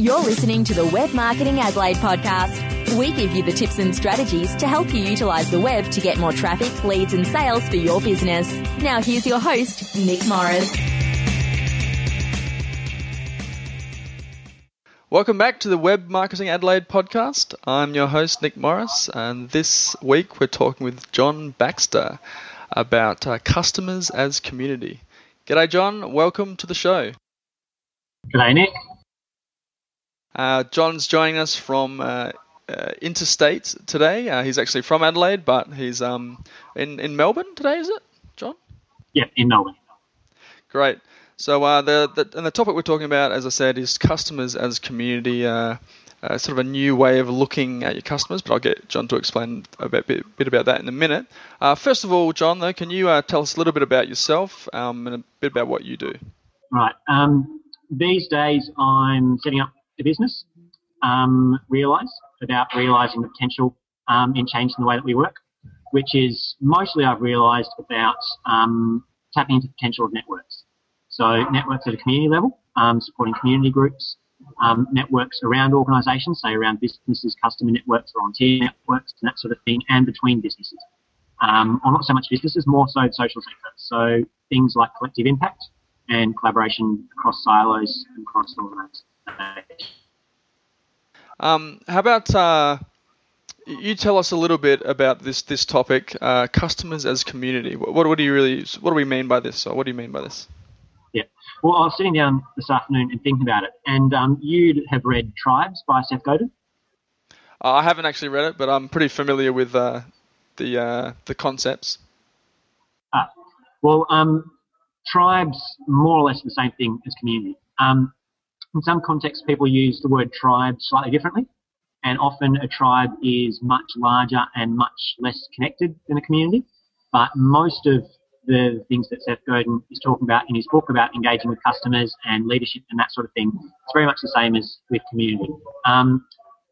You're listening to the Web Marketing Adelaide podcast. We give you the tips and strategies to help you utilize the web to get more traffic, leads, and sales for your business. Now, here's your host, Nick Morris. Welcome back to the Web Marketing Adelaide podcast. I'm your host, Nick Morris, and this week we're talking with John Baxter about uh, customers as community. G'day, John. Welcome to the show. G'day, Nick. Uh, John's joining us from uh, uh, interstate today. Uh, he's actually from Adelaide, but he's um, in in Melbourne today. Is it, John? Yeah, in Melbourne. Great. So uh, the, the and the topic we're talking about, as I said, is customers as community. Uh, uh, sort of a new way of looking at your customers, but I'll get John to explain a bit, bit, bit about that in a minute. Uh, first of all, John, though, can you uh, tell us a little bit about yourself um, and a bit about what you do? Right. Um, these days, I'm setting up a business. Um, realize about realizing the potential um, in changing the way that we work, which is mostly I've realized about um, tapping into the potential of networks. So networks at a community level, um, supporting community groups, um, networks around organisations, say around businesses, customer networks, volunteer networks, and that sort of thing, and between businesses. Um, or not so much businesses, more so social sector. So things like collective impact and collaboration across silos and across organisations. Um, how about uh, you tell us a little bit about this this topic, uh, customers as community. What, what do you really what do we mean by this? Or what do you mean by this? Yeah. Well, I was sitting down this afternoon and thinking about it, and um, you'd have read Tribes by Seth Godin. Uh, I haven't actually read it, but I'm pretty familiar with uh, the uh, the concepts. Ah, well, um, tribes more or less the same thing as community. Um, in some contexts, people use the word tribe slightly differently, and often a tribe is much larger and much less connected than a community. But most of the things that Seth Godin is talking about in his book about engaging with customers and leadership and that sort of thing, it's very much the same as with community. Um,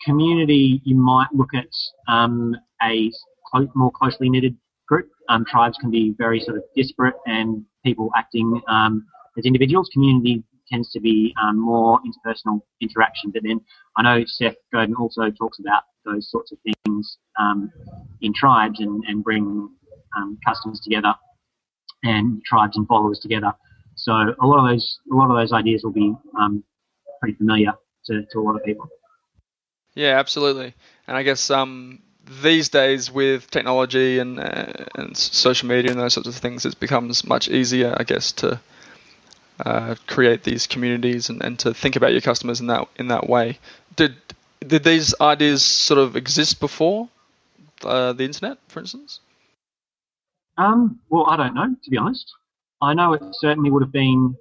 community, you might look at um, a clo- more closely knitted group. Um, tribes can be very sort of disparate and people acting um, as individuals. Community tends to be um, more interpersonal interaction. But then I know Seth Godin also talks about those sorts of things um, in tribes and, and bring um, customers together and tribes and followers together. So a lot of those a lot of those ideas will be um, pretty familiar to, to a lot of people. Yeah, absolutely. And I guess um, these days with technology and uh, and social media and those sorts of things, it becomes much easier, I guess, to uh, create these communities and, and to think about your customers in that in that way. Did did these ideas sort of exist before uh, the internet, for instance? Um, well, I don't know, to be honest. I know it certainly would have been.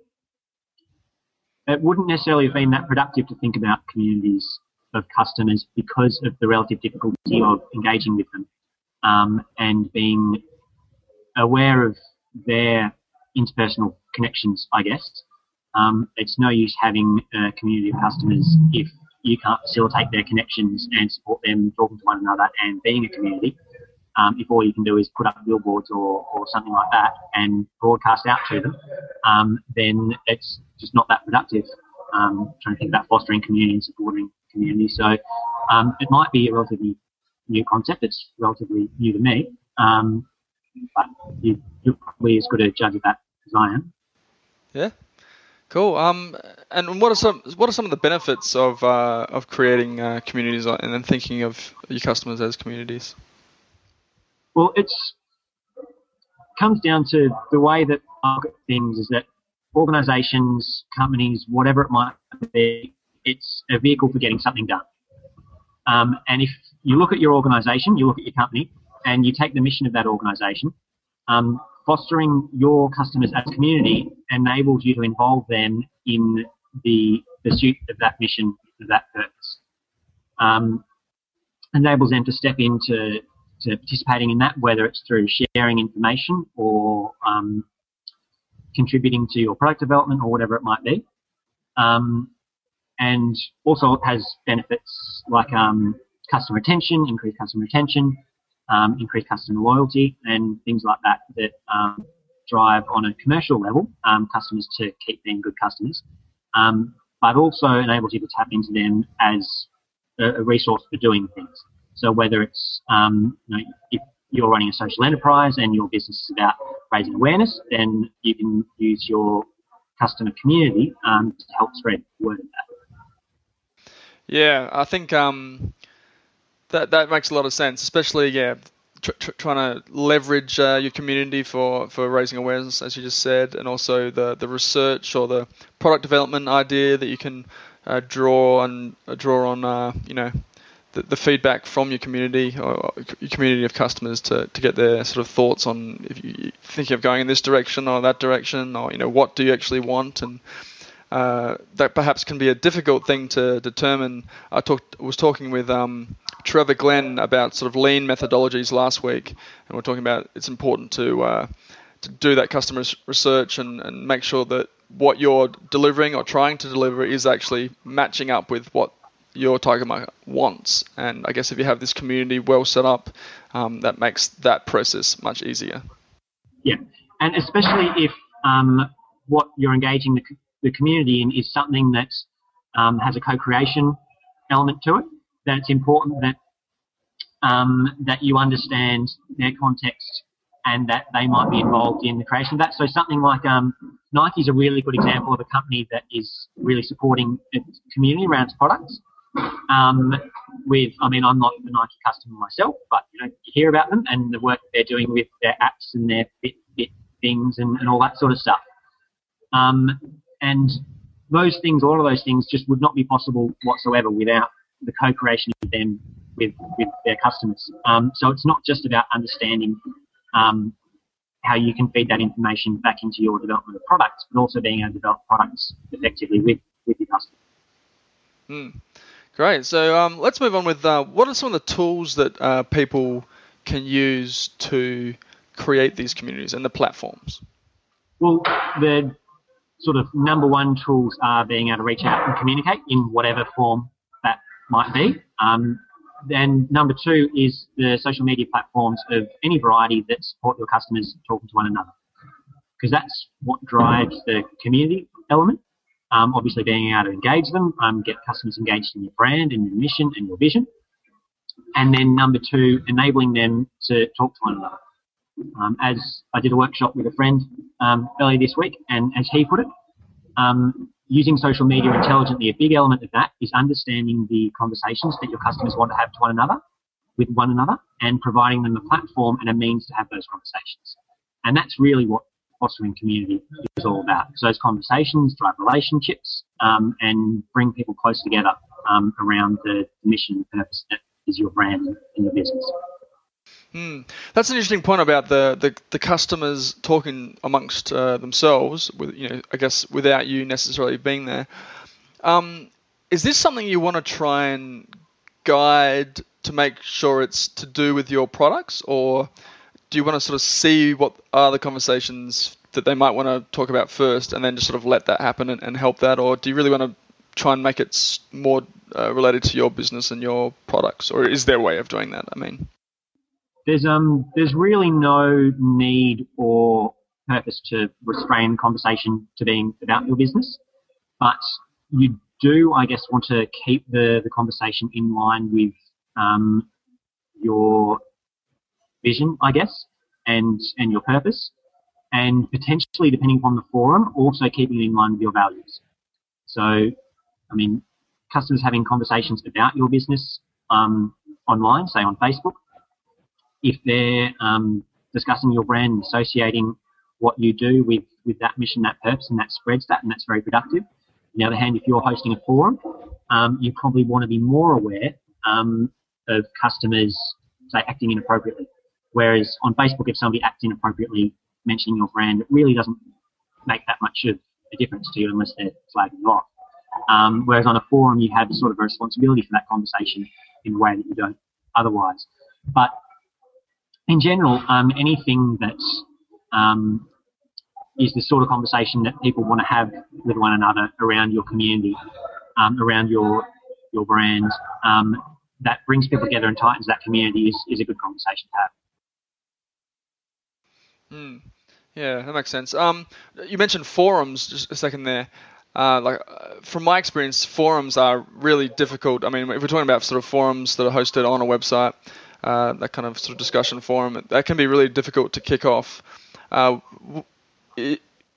It wouldn't necessarily have been that productive to think about communities of customers because of the relative difficulty of engaging with them um, and being aware of their interpersonal connections, I guess. Um, it's no use having a community of customers if you can't facilitate their connections and support them talking to one another and being a community. Um, if all you can do is put up billboards or, or something like that and broadcast out to them, um, then it's just not that productive. Um, trying to think about fostering community and supporting community. So um, it might be a relatively new concept. It's relatively new to me, um, but you, you're probably as good a judge of that as I am. Yeah. Cool. Um, and what are some what are some of the benefits of uh, of creating uh, communities and then thinking of your customers as communities? Well, it's comes down to the way that I look at things is that organisations, companies, whatever it might be, it's a vehicle for getting something done. Um, and if you look at your organisation, you look at your company, and you take the mission of that organisation, um, fostering your customers as a community enables you to involve them in the pursuit of that mission, of that purpose. Um, enables them to step into to participating in that, whether it's through sharing information or um, contributing to your product development or whatever it might be. Um, and also it has benefits like um, customer retention, increased customer retention, um, increased customer loyalty, and things like that that um, drive on a commercial level um, customers to keep being good customers. Um, but also enables you to tap into them as a, a resource for doing things. So whether it's um, you know, if you're running a social enterprise and your business is about raising awareness, then you can use your customer community um, to help spread word of that. Yeah, I think um, that that makes a lot of sense, especially yeah, tr- tr- trying to leverage uh, your community for, for raising awareness, as you just said, and also the, the research or the product development idea that you can uh, draw on uh, draw on uh, you know the, the, feedback from your community or your community of customers to, to get their sort of thoughts on if you thinking of going in this direction or that direction or you know what do you actually want and uh, that perhaps can be a difficult thing to determine. I talked was talking with um, Trevor Glenn about sort of lean methodologies last week, and we're talking about it's important to uh, to do that customer research and, and make sure that what you're delivering or trying to deliver is actually matching up with what your target market wants. And I guess if you have this community well set up, um, that makes that process much easier. Yeah, and especially if um, what you're engaging the, the community in is something that um, has a co-creation element to it that it's important that um, that you understand their context and that they might be involved in the creation of that. So something like um, Nike is a really good example of a company that is really supporting its community around its products. Um, with, I mean, I'm not a Nike customer myself, but you know, you hear about them and the work they're doing with their apps and their Fitbit things and, and all that sort of stuff. Um, and those things, all of those things, just would not be possible whatsoever without the co-creation of them with, with their customers. Um, so it's not just about understanding um, how you can feed that information back into your development of products, but also being able to develop products effectively with, with your customers. Hmm. Great. So um, let's move on with uh, what are some of the tools that uh, people can use to create these communities and the platforms? Well, the sort of number one tools are being able to reach out and communicate in whatever form that might be. Um, then number two is the social media platforms of any variety that support your customers talking to one another, because that's what drives the community element. Um, obviously, being able to engage them, um, get customers engaged in your brand and your mission and your vision. And then number two, enabling them to talk to one another. Um, as I did a workshop with a friend um, earlier this week, and as he put it, um, using social media intelligently, a big element of that is understanding the conversations that your customers want to have to one another, with one another, and providing them a platform and a means to have those conversations. And that's really what fostering community is all about. So those conversations drive relationships um, and bring people close together um, around the mission and purpose that is your brand and your business. Hmm. That's an interesting point about the, the, the customers talking amongst uh, themselves, with you know, I guess without you necessarily being there. Um, is this something you want to try and guide to make sure it's to do with your products, or do you want to sort of see what are the conversations that they might want to talk about first, and then just sort of let that happen and, and help that, or do you really want to try and make it more uh, related to your business and your products, or is there a way of doing that? I mean there's um there's really no need or purpose to restrain conversation to being about your business, but you do, I guess, want to keep the, the conversation in line with um, your vision, I guess, and and your purpose, and potentially, depending upon the forum, also keeping it in line with your values. So, I mean, customers having conversations about your business um, online, say on Facebook, if they're um, discussing your brand and associating what you do with, with that mission, that purpose, and that spreads that, and that's very productive. On the other hand, if you're hosting a forum, um, you probably want to be more aware um, of customers, say, acting inappropriately. Whereas on Facebook, if somebody acts inappropriately mentioning your brand, it really doesn't make that much of a difference to you unless they're flagging you off. Um, whereas on a forum, you have sort of a responsibility for that conversation in a way that you don't otherwise. But in general, um, anything that um, is the sort of conversation that people want to have with one another around your community, um, around your your brand, um, that brings people together and tightens that community is, is a good conversation to have. Hmm. Yeah, that makes sense. Um, you mentioned forums just a second there. uh, like uh, from my experience, forums are really difficult. I mean, if we're talking about sort of forums that are hosted on a website, uh, that kind of sort of discussion forum, that can be really difficult to kick off. Uh,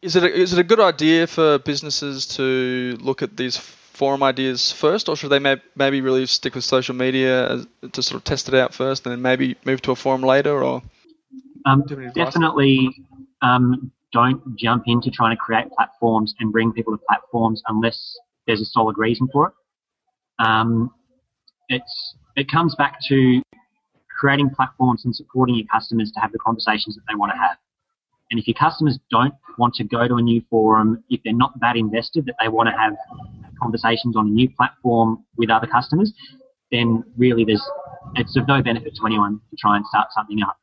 is it a, is it a good idea for businesses to look at these forum ideas first, or should they may, maybe really stick with social media to sort of test it out first, and then maybe move to a forum later? Or um, definitely um, don't jump into trying to create platforms and bring people to platforms unless there's a solid reason for it. Um, it's it comes back to creating platforms and supporting your customers to have the conversations that they want to have. And if your customers don't want to go to a new forum, if they're not that invested that they want to have conversations on a new platform with other customers, then really there's it's of no benefit to anyone to try and start something up.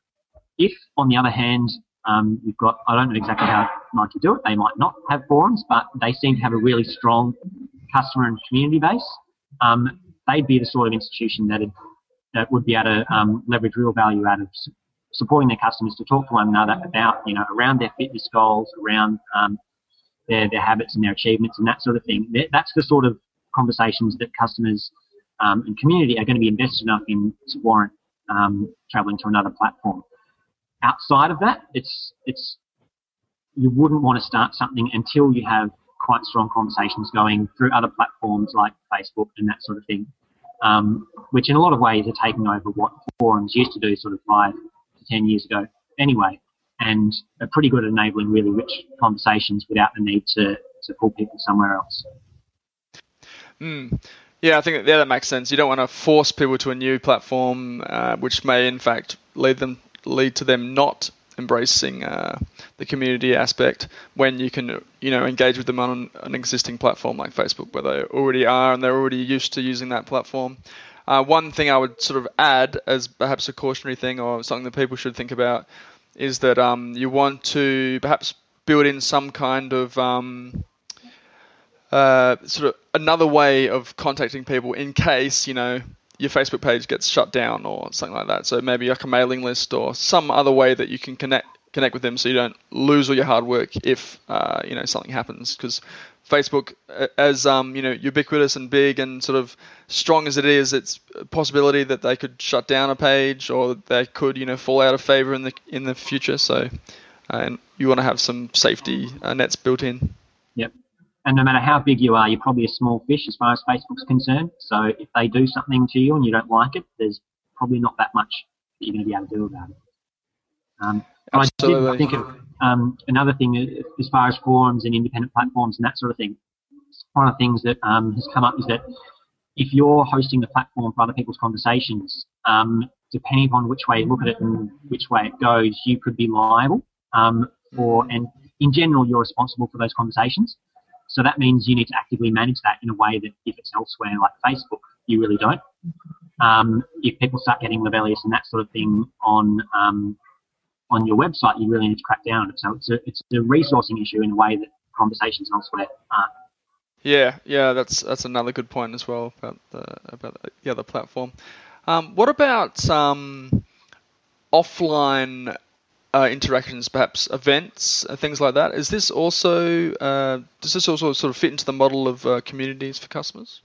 If, on the other hand, um, you've got I don't know exactly how Nike do it. They might not have forums, but they seem to have a really strong customer and community base. Um, they'd be the sort of institution that that would be able to um, leverage real value out of supporting their customers to talk to one another about, you know, around their fitness goals, around um, their, their habits and their achievements and that sort of thing. That's the sort of conversations that customers um, and community are going to be invested enough in to warrant um, traveling to another platform. Outside of that, it's it's you wouldn't want to start something until you have quite strong conversations going through other platforms like Facebook and that sort of thing, um, which in a lot of ways are taking over what forums used to do sort of five to 10 years ago anyway, and are pretty good at enabling really rich conversations without the need to, to pull people somewhere else. Mm. Yeah, I think yeah, that makes sense. You don't want to force people to a new platform, uh, which may in fact lead them lead to them not embracing uh, the community aspect when you can you know engage with them on an existing platform like Facebook where they already are and they're already used to using that platform. Uh, one thing I would sort of add as perhaps a cautionary thing or something that people should think about is that um, you want to perhaps build in some kind of um, uh, sort of another way of contacting people in case you know your Facebook page gets shut down or something like that. So maybe like a mailing list or some other way that you can connect connect with them so you don't lose all your hard work if uh, you know something happens because Facebook as um, you know ubiquitous and big and sort of strong as it is, it's a possibility that they could shut down a page or they could you know fall out of favor in the in the future. So, uh, and you want to have some safety uh, nets built in. Yep. And no matter how big you are, you're probably a small fish as far as Facebook's concerned. So if they do something to you and you don't like it, there's probably not that much that you're going to be able to do about it. Um, Absolutely. I did think of um, another thing as far as forums and independent platforms and that sort of thing. One of the things that um, has come up is that if you're hosting the platform for other people's conversations, um, depending upon which way you look at it and which way it goes, you could be liable um, for, and in general, you're responsible for those conversations. So that means you need to actively manage that in a way that if it's elsewhere, like Facebook, you really don't. Um, if people start getting libellous and that sort of thing on um, on your website, you really need to crack down. So it's a, it's a resourcing issue in a way that conversations elsewhere aren't. Yeah, yeah, that's that's another good point as well about the about the other platform. Um, what about um, offline uh, interactions, perhaps events, uh, things like that? Is this also uh, does this also sort of fit into the model of uh, communities for customers?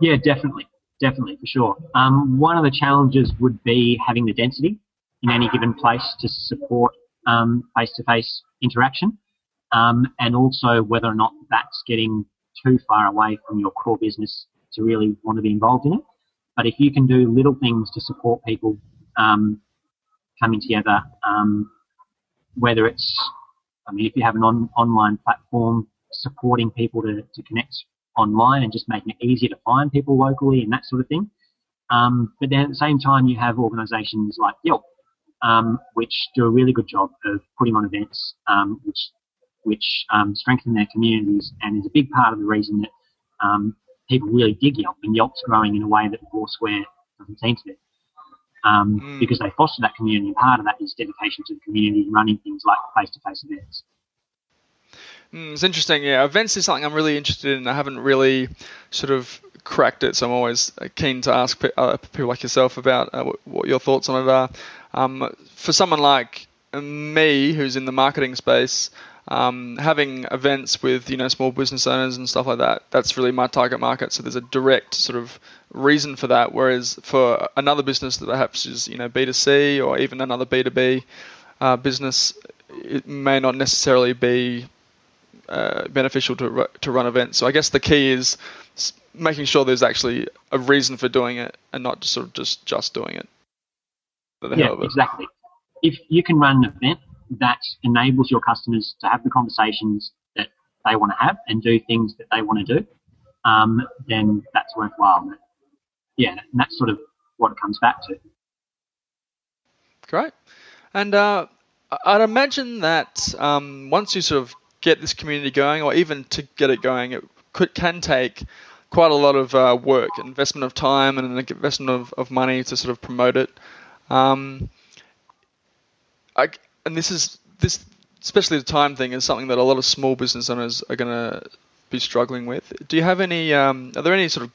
Yeah, definitely, definitely for sure. Um, one of the challenges would be having the density in any given place to support um, face-to-face interaction, um, and also whether or not that's getting too far away from your core business to really want to be involved in it. But if you can do little things to support people um, coming together, um, whether it's, I mean, if you have an on, online platform supporting people to, to connect online and just making it easier to find people locally and that sort of thing. Um, but then at the same time, you have organisations like Yelp um, which do a really good job of putting on events, um, which which um, strengthen their communities, and is a big part of the reason that um, people really dig Yelp, and Yelp's growing in a way that Foursquare doesn't seem to be. Um, mm. Because they foster that community, and part of that is dedication to the community, and running things like face-to-face events. Mm, it's interesting, yeah. Events is something I'm really interested in. I haven't really sort of cracked it, so I'm always keen to ask uh, people like yourself about uh, what your thoughts on it are. Um, for someone like me who's in the marketing space, um, having events with you know small business owners and stuff like that. That's really my target market. So there's a direct sort of reason for that. Whereas for another business that perhaps is you know B2C or even another B2B uh, business, it may not necessarily be uh, beneficial to to run events. So I guess the key is making sure there's actually a reason for doing it and not just sort of just just doing it. Yeah, exactly. If you can run an event that enables your customers to have the conversations that they want to have and do things that they want to do, um, then that's worthwhile. But yeah, that's sort of what it comes back to. Great. And uh, I'd imagine that um, once you sort of get this community going, or even to get it going, it could, can take quite a lot of uh, work, investment of time, and an investment of, of money to sort of promote it. Um, I, and this is this especially the time thing is something that a lot of small business owners are going to be struggling with. Do you have any? Um, are there any sort of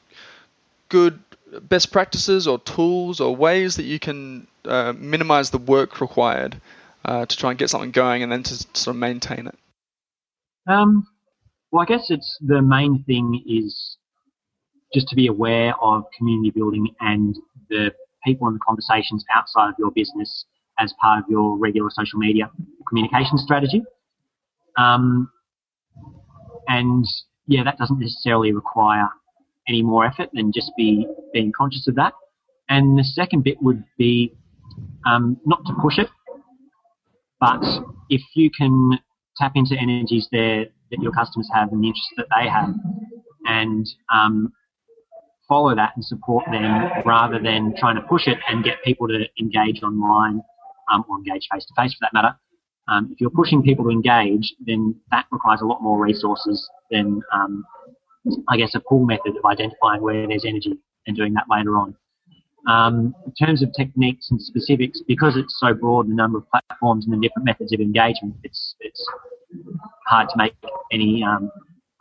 good best practices or tools or ways that you can uh, minimize the work required uh, to try and get something going and then to sort of maintain it? Um, well, I guess it's the main thing is just to be aware of community building and the people and the conversations outside of your business as part of your regular social media communication strategy. Um, and yeah, that doesn't necessarily require any more effort than just be being conscious of that. And the second bit would be um, not to push it, but if you can tap into energies there that your customers have and the interests that they have, and um, follow that and support them rather than trying to push it and get people to engage online um, or engage face to face for that matter. Um, if you're pushing people to engage, then that requires a lot more resources than, um, I guess, a pull method of identifying where there's energy and doing that later on. Um, in terms of techniques and specifics, because it's so broad, the number of platforms and the different methods of engagement, it's it's hard to make any um,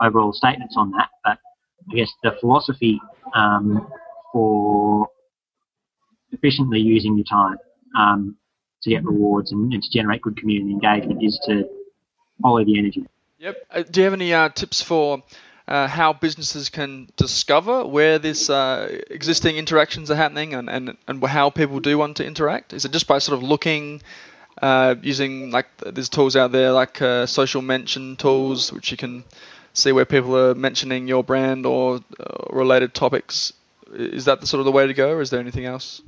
overall statements on that. But I guess the philosophy um, for efficiently using your time um, to get rewards and, and, to generate good community engagement is to follow the energy. Yep. Uh, do you have any uh, tips for uh, how businesses can discover where this uh, existing interactions are happening and, and, and how people do want to interact? Is it just by sort of looking, uh, using like there's tools out there like uh, social mention tools, which you can see where people are mentioning your brand or related topics? Is that the sort of the way to go, or is there anything else?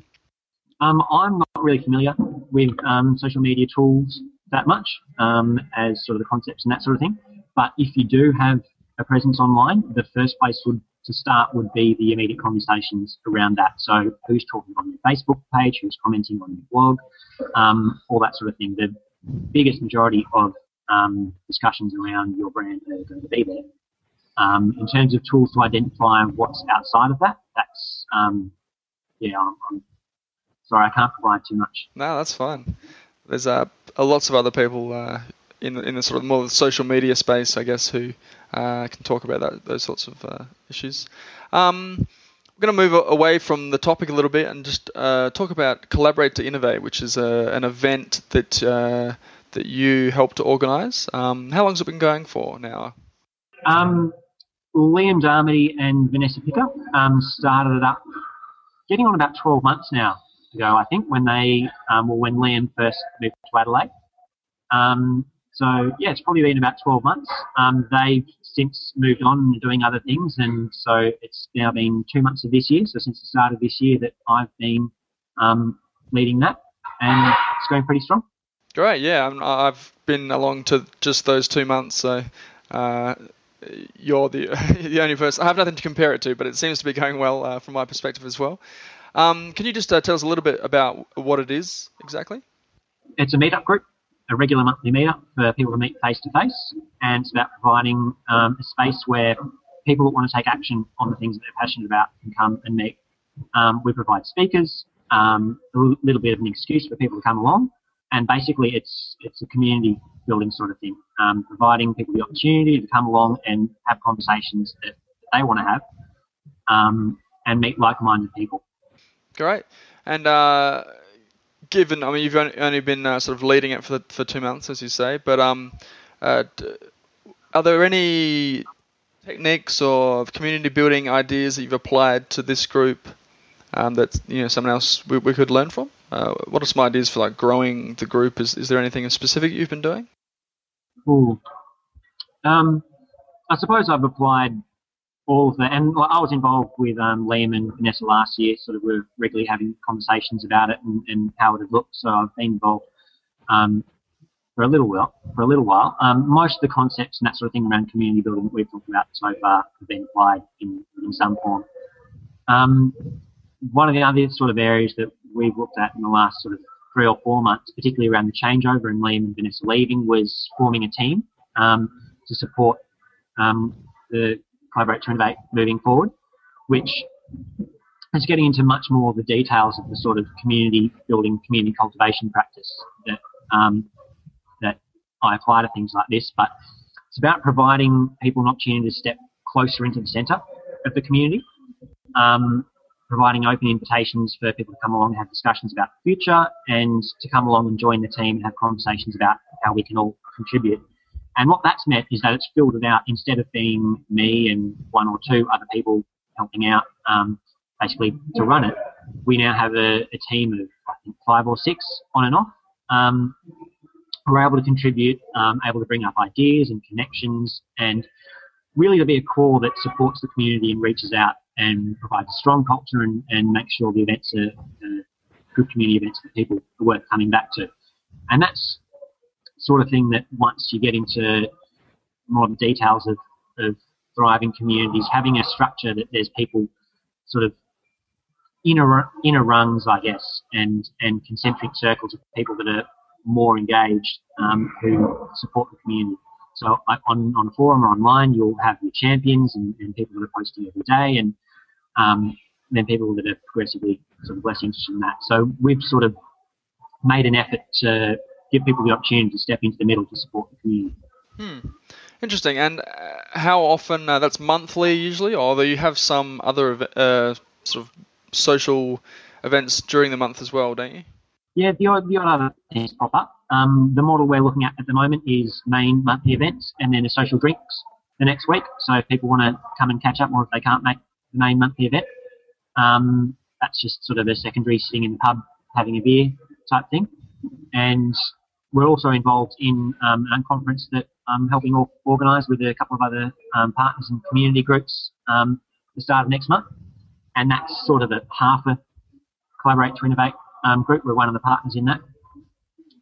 Um, I'm not really familiar with um, social media tools that much um, as sort of the concepts and that sort of thing. But if you do have a presence online, the first place would to start would be the immediate conversations around that. So who's talking on your Facebook page, who's commenting on your blog, um, all that sort of thing. The biggest majority of um, discussions around your brand are going to be there. Um, in terms of tools to identify what's outside of that, that's um, yeah, I'm, I'm sorry, I can't provide too much. No, that's fine. There's uh, lots of other people uh, in in the sort of more social media space, I guess, who uh, can talk about that, those sorts of uh, issues. Um, we're going to move away from the topic a little bit and just uh, talk about Collaborate to Innovate, which is a, uh, an event that that you helped to organise. Um, how long has it been going for now? Um, Liam Darmody and Vanessa Picker um, started it up getting on about 12 months now ago, I think, when they, um, well, when Liam first moved to Adelaide. Um, so, yeah, it's probably been about 12 months. Um, they've since moved on doing other things, and so it's now been two months of this year, so since the start of this year that I've been um, leading that, and it's going pretty strong. Great, yeah, i have been along to just those two months, so uh, you're the the only person. I have nothing to compare it to, but it seems to be going well uh, from my perspective as well. Um, can you just uh, tell us a little bit about what it is exactly? It's a meetup group, a regular monthly meetup for people to meet face to face, and it's about providing um, a space where people that want to take action on the things that they're passionate about can come and meet. Um, we provide speakers, um, a little bit of an excuse for people to come along, and basically it's it's a community building sort of thing, um, providing people the opportunity to come along and have conversations that they want to have, um, and meet like-minded people. Great, and uh, given I mean you've only been uh, sort of leading it for for two months, as you say, but um, Uh, are there any techniques or community building ideas that you've applied to this group um, that you know someone else we, we could learn from? Uh, what are some ideas for like growing the group? Is is there anything specific you've been doing? Ooh. Um, I suppose I've applied all of that. and I was involved with um, Liam and Vanessa last year. Sort of, we're regularly having conversations about it and, and how it would look. So I've been involved um, for a little while. For a little while, um, most of the concepts and that sort of thing around community building that we've talked about so far have been applied in, in some form. Um, one of the other sort of areas that we've looked at in the last sort of three or four months, particularly around the changeover and Liam and Vanessa leaving, was forming a team um, to support um, the Collaborate to Innovate moving forward, which is getting into much more of the details of the sort of community building, community cultivation practice that um, that I apply to things like this. But it's about providing people an opportunity to step closer into the centre of the community. Um, providing open invitations for people to come along and have discussions about the future and to come along and join the team and have conversations about how we can all contribute. And what that's meant is that it's filled it out instead of being me and one or two other people helping out, um, basically to run it. We now have a, a, team of I think five or six on and off. Um, who are able to contribute, um, able to bring up ideas and connections, and really to be a core that supports the community and reaches out and provides a strong culture and, and makes sure the events are uh, good community events that people are worth coming back to. And that's sort of thing that once you get into more the details of, of thriving communities, having a structure that there's people sort of inner inner rungs, I guess, and and concentric circles of people that are more engaged um, who support the community. So on, on the forum or online, you'll have your champions and, and people that are posting every day, and um, then people that are progressively sort of less interested in that. So we've sort of made an effort to give people the opportunity to step into the middle to support the community. Hmm. Interesting. And uh, how often? Uh, that's monthly usually, or do you have some other uh, sort of social events during the month as well, don't you? Yeah, the odd, the odd other things pop up. Um, the model we're looking at at the moment is main monthly events and then a social drinks the next week. So if people want to come and catch up, or if they can't make the main monthly event, um, that's just sort of a secondary sitting in the pub having a beer type thing. And we're also involved in um, a conference that I'm helping organise with a couple of other um, partners and community groups um, the start of next month. And that's sort of a half a Collaborate to Innovate um, group. We're one of the partners in that.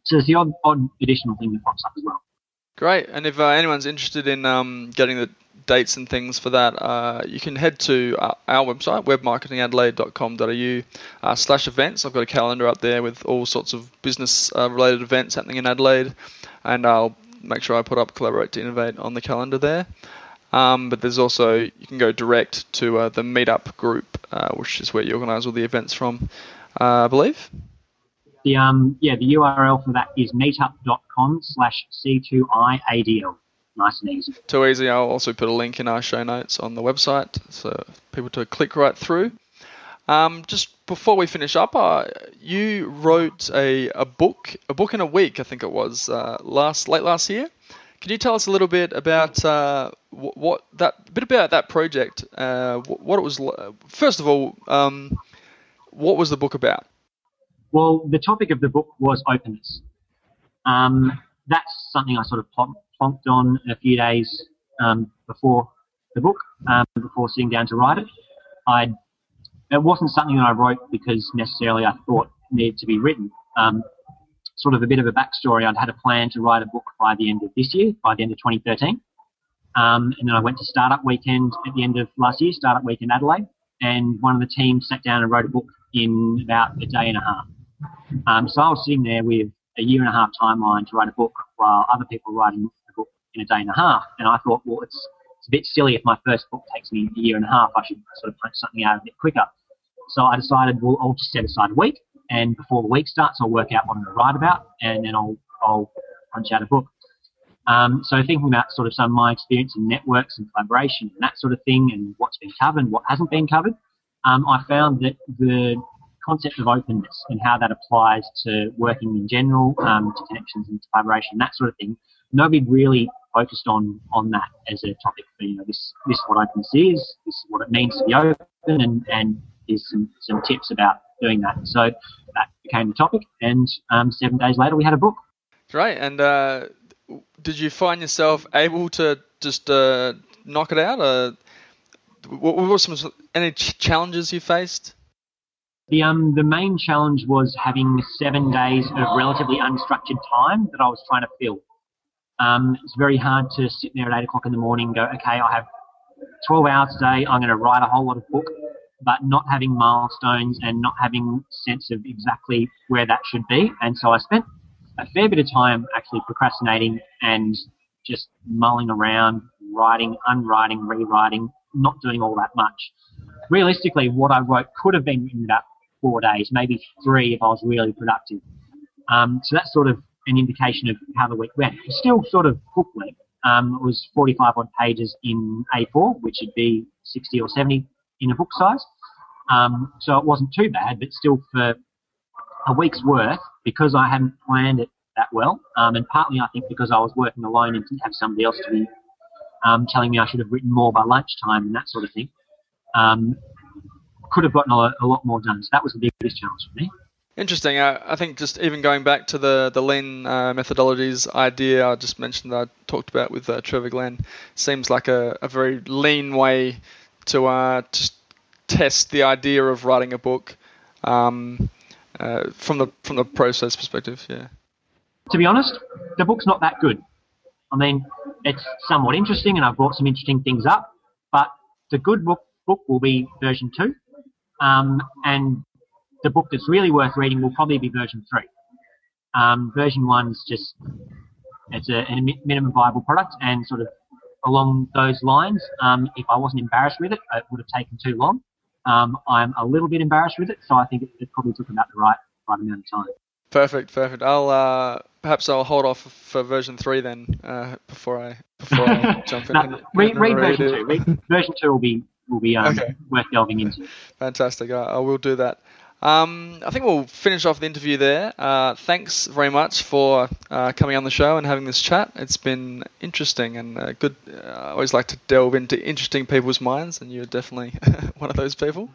So there's the odd, odd additional thing that pops up as well. Great. And if uh, anyone's interested in um, getting the dates and things for that, uh, you can head to our, our website, webmarketingadelaide.com.au uh, slash events. I've got a calendar up there with all sorts of business uh, related events happening in Adelaide, and I'll make sure I put up Collaborate to Innovate on the calendar there. Um, but there's also, you can go direct to uh, the Meetup group, uh, which is where you organise all the events from, uh, I believe. The um yeah the URL for that is meetup.com slash C2IADL nice and easy. Too easy. I'll also put a link in our show notes on the website so people to click right through. Um, just before we finish up, uh, you wrote a, a book, a book in a week, I think it was uh, last late last year. Can you tell us a little bit about uh, what, what, that bit about that project? Uh, what it was. First of all, um, what was the book about? Well, the topic of the book was openness. Um, that's something I sort of plonked on a few days um, before the book, um, before sitting down to write it. I it wasn't something that I wrote because necessarily I thought needed to be written. Um, sort of a bit of a backstory. I'd had a plan to write a book by the end of this year, by the end of 2013. Um, and then I went to Startup Weekend at the end of last year, Startup Weekend Adelaide, and one of the teams sat down and wrote a book in about a day and a half. Um, so I was sitting there with a year and a half timeline to write a book while other people writing in a day and a half. And I thought, well, it's, it's a bit silly if my first book takes me a year and a half. I should sort of punch something out a bit quicker. So I decided, well, I'll just set aside a week, and before the week starts, I'll work out what I'm going to write about, and then I'll I'll punch out a book. Um, so thinking about sort of some of my experience in networks and collaboration and that sort of thing, and what's been covered, and what hasn't been covered, um, I found that the concept of openness and how that applies to working in general, um, to connections and collaboration, that sort of thing. Nobody really focused on on that as a topic for you know this this is what openness is, this is what it means to be open, and and there's some some tips about doing that. So that became the topic, and um, seven days later we had a book. Great, and uh, did you find yourself able to just uh, knock it out? Or what were some any challenges you faced? The um the main challenge was having seven days of relatively unstructured time that I was trying to fill. Um, it's very hard to sit there at eight o'clock in the morning and go, okay, I have 12 hours today. I'm going to write a whole lot of book, but not having milestones and not having sense of exactly where that should be. And so I spent a fair bit of time actually procrastinating and just mulling around, writing, unwriting, rewriting, not doing all that much. Realistically, what I wrote could have been written in about four days, maybe three if I was really productive. Um, so that's sort of an indication of how the week went. Still sort of book length. Um, it was 45 odd pages in A4, which would be 60 or 70 in a book size. Um, so it wasn't too bad, but still for a week's worth, because I hadn't planned it that well, um, and partly I think because I was working alone and didn't have somebody else to be um, telling me I should have written more by lunchtime and that sort of thing, um, could have gotten a, a, lot more done. So that was the biggest challenge for me. Interesting. I, I think just even going back to the the lean uh, methodologies idea I just mentioned that I talked about with uh, Trevor Glenn seems like a, a very lean way to uh, test the idea of writing a book um, uh, from the from the process perspective. Yeah. To be honest, the book's not that good. I mean, it's somewhat interesting, and I've brought some interesting things up. But the good book book will be version two, um, and the book that's really worth reading will probably be version three. Um, version one's just it's a, a, minimum viable product, and sort of along those lines, um, if I wasn't embarrassed with it, it would have taken too long. Um, I'm a little bit embarrassed with it, so I think it, it probably took about the right right amount of time. Perfect, perfect. I'll uh, perhaps I'll hold off for version three then uh, before I before I jump in. no, read, read version two. Read, version two will be will be um, okay. worth delving into. Fantastic. I, I will do that. Um, I think we'll finish off the interview there. Uh, thanks very much for uh, coming on the show and having this chat. It's been interesting and uh, good. Uh, I always like to delve into interesting people's minds, and you're definitely one of those people.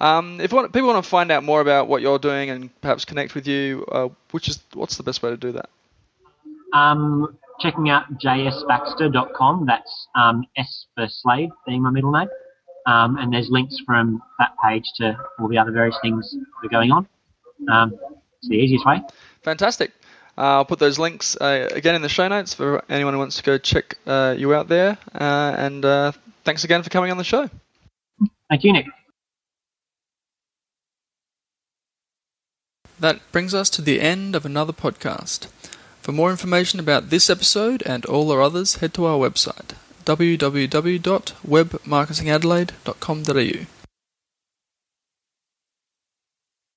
Um, if want, people want to find out more about what you're doing and perhaps connect with you, uh, which is what's the best way to do that? Um, checking out jsbaxter.com. That's um, S for Slade being my middle name. Um, and there's links from that page to all the other various things that are going on. Um, it's the easiest way. Fantastic. Uh, I'll put those links uh, again in the show notes for anyone who wants to go check uh, you out there. Uh, and uh, thanks again for coming on the show. Thank you, Nick. That brings us to the end of another podcast. For more information about this episode and all our others, head to our website www.webmarketingadelaide.com.au.